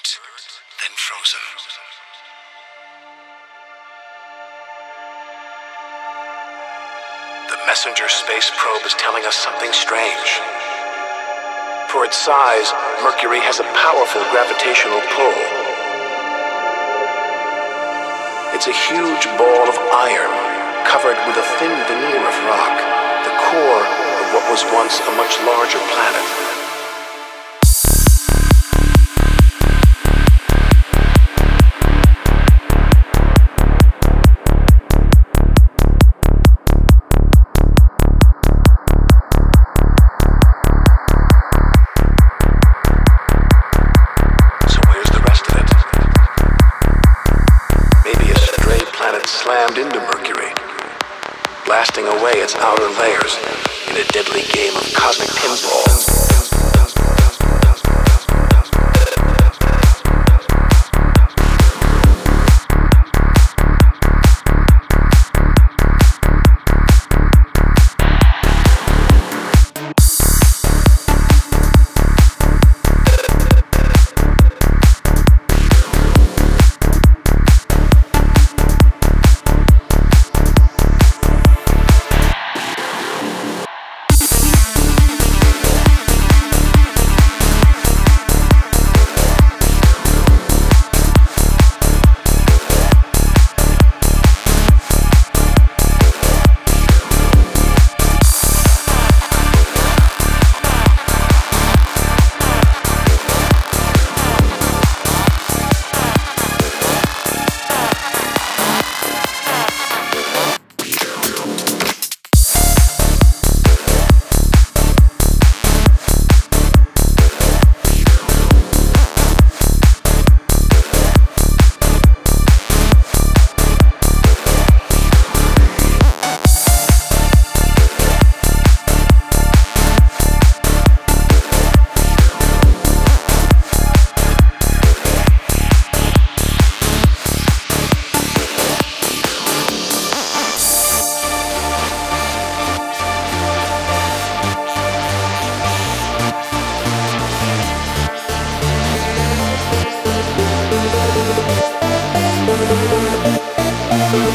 burnt, then frozen. The messenger space probe is telling us something strange. For its size, Mercury has a powerful gravitational pull. It's a huge ball of iron covered with a thin veneer of rock, the core of what was once a much larger planet. Into Mercury, blasting away its outer layers in a deadly game of cosmic pinball.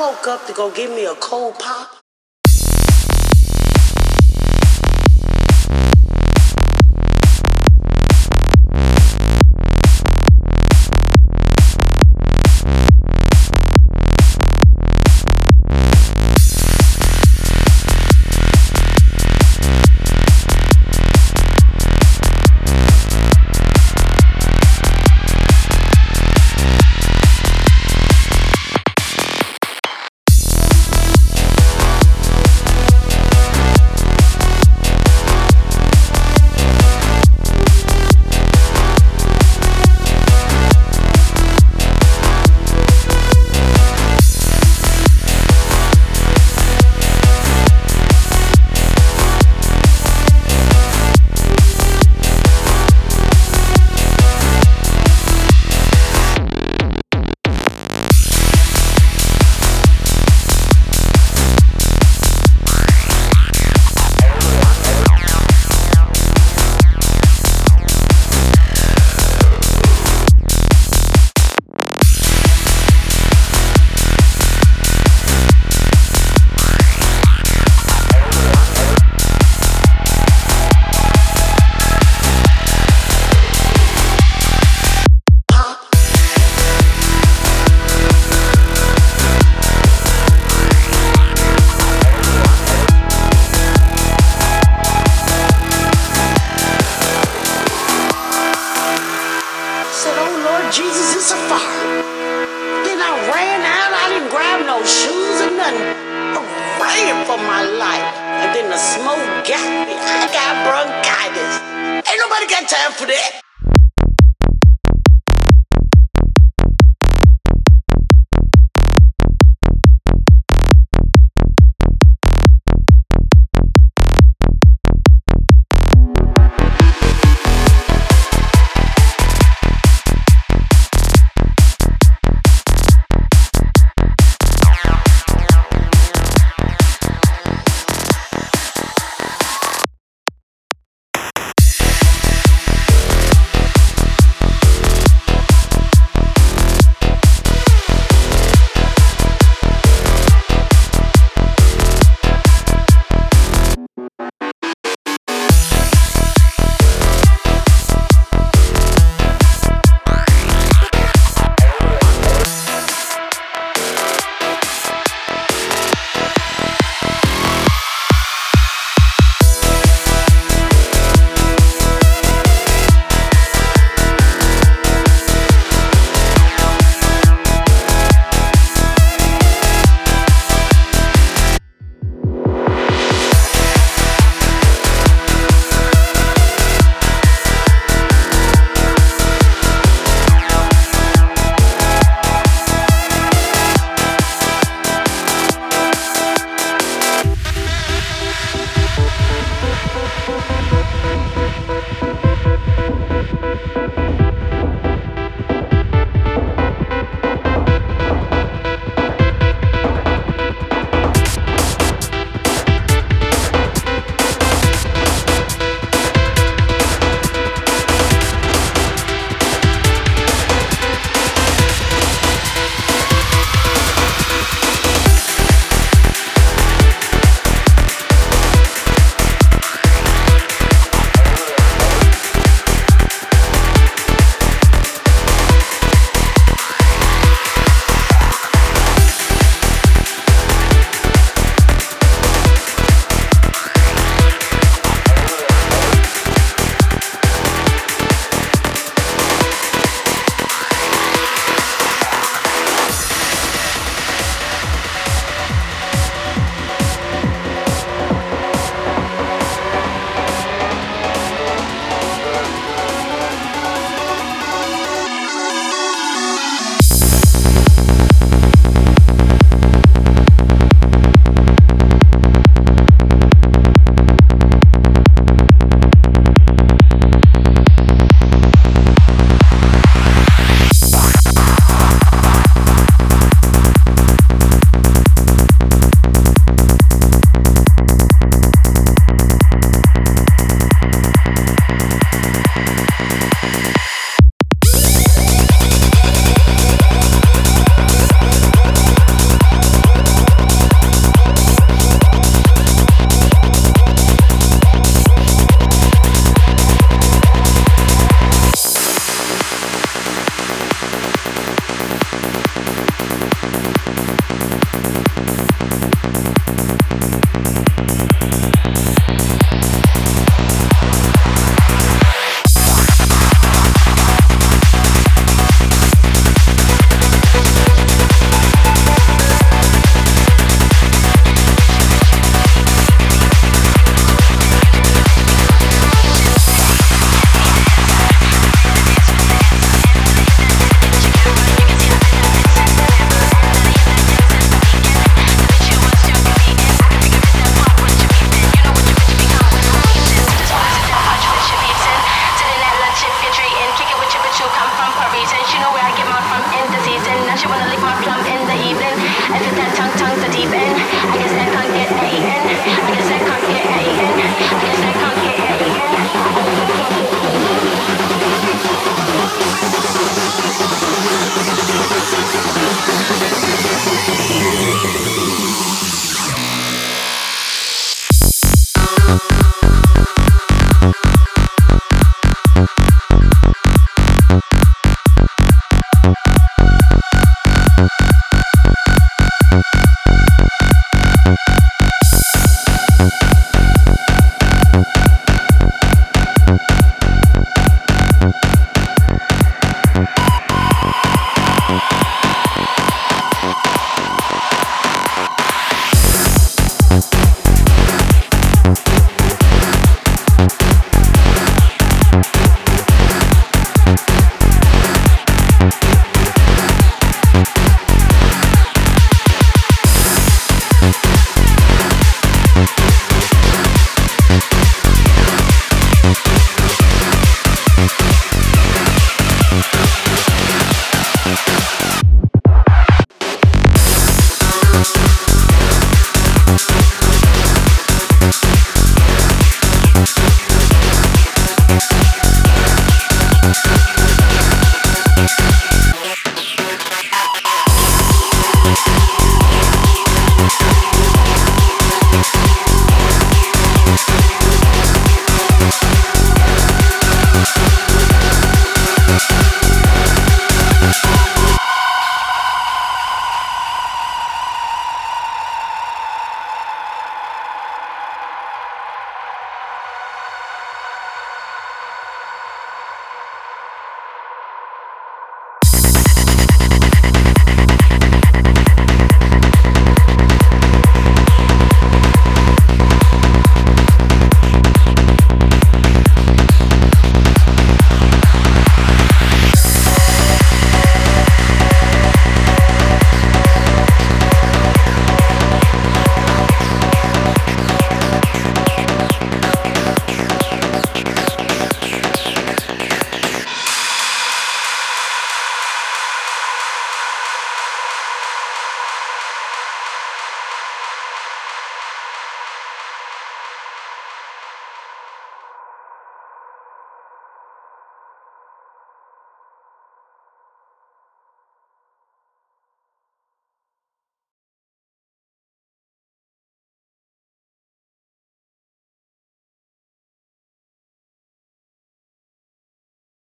woke up to go give me a cold pop. For my life. And then the smoke got me. I got bronchitis. Ain't nobody got time for that.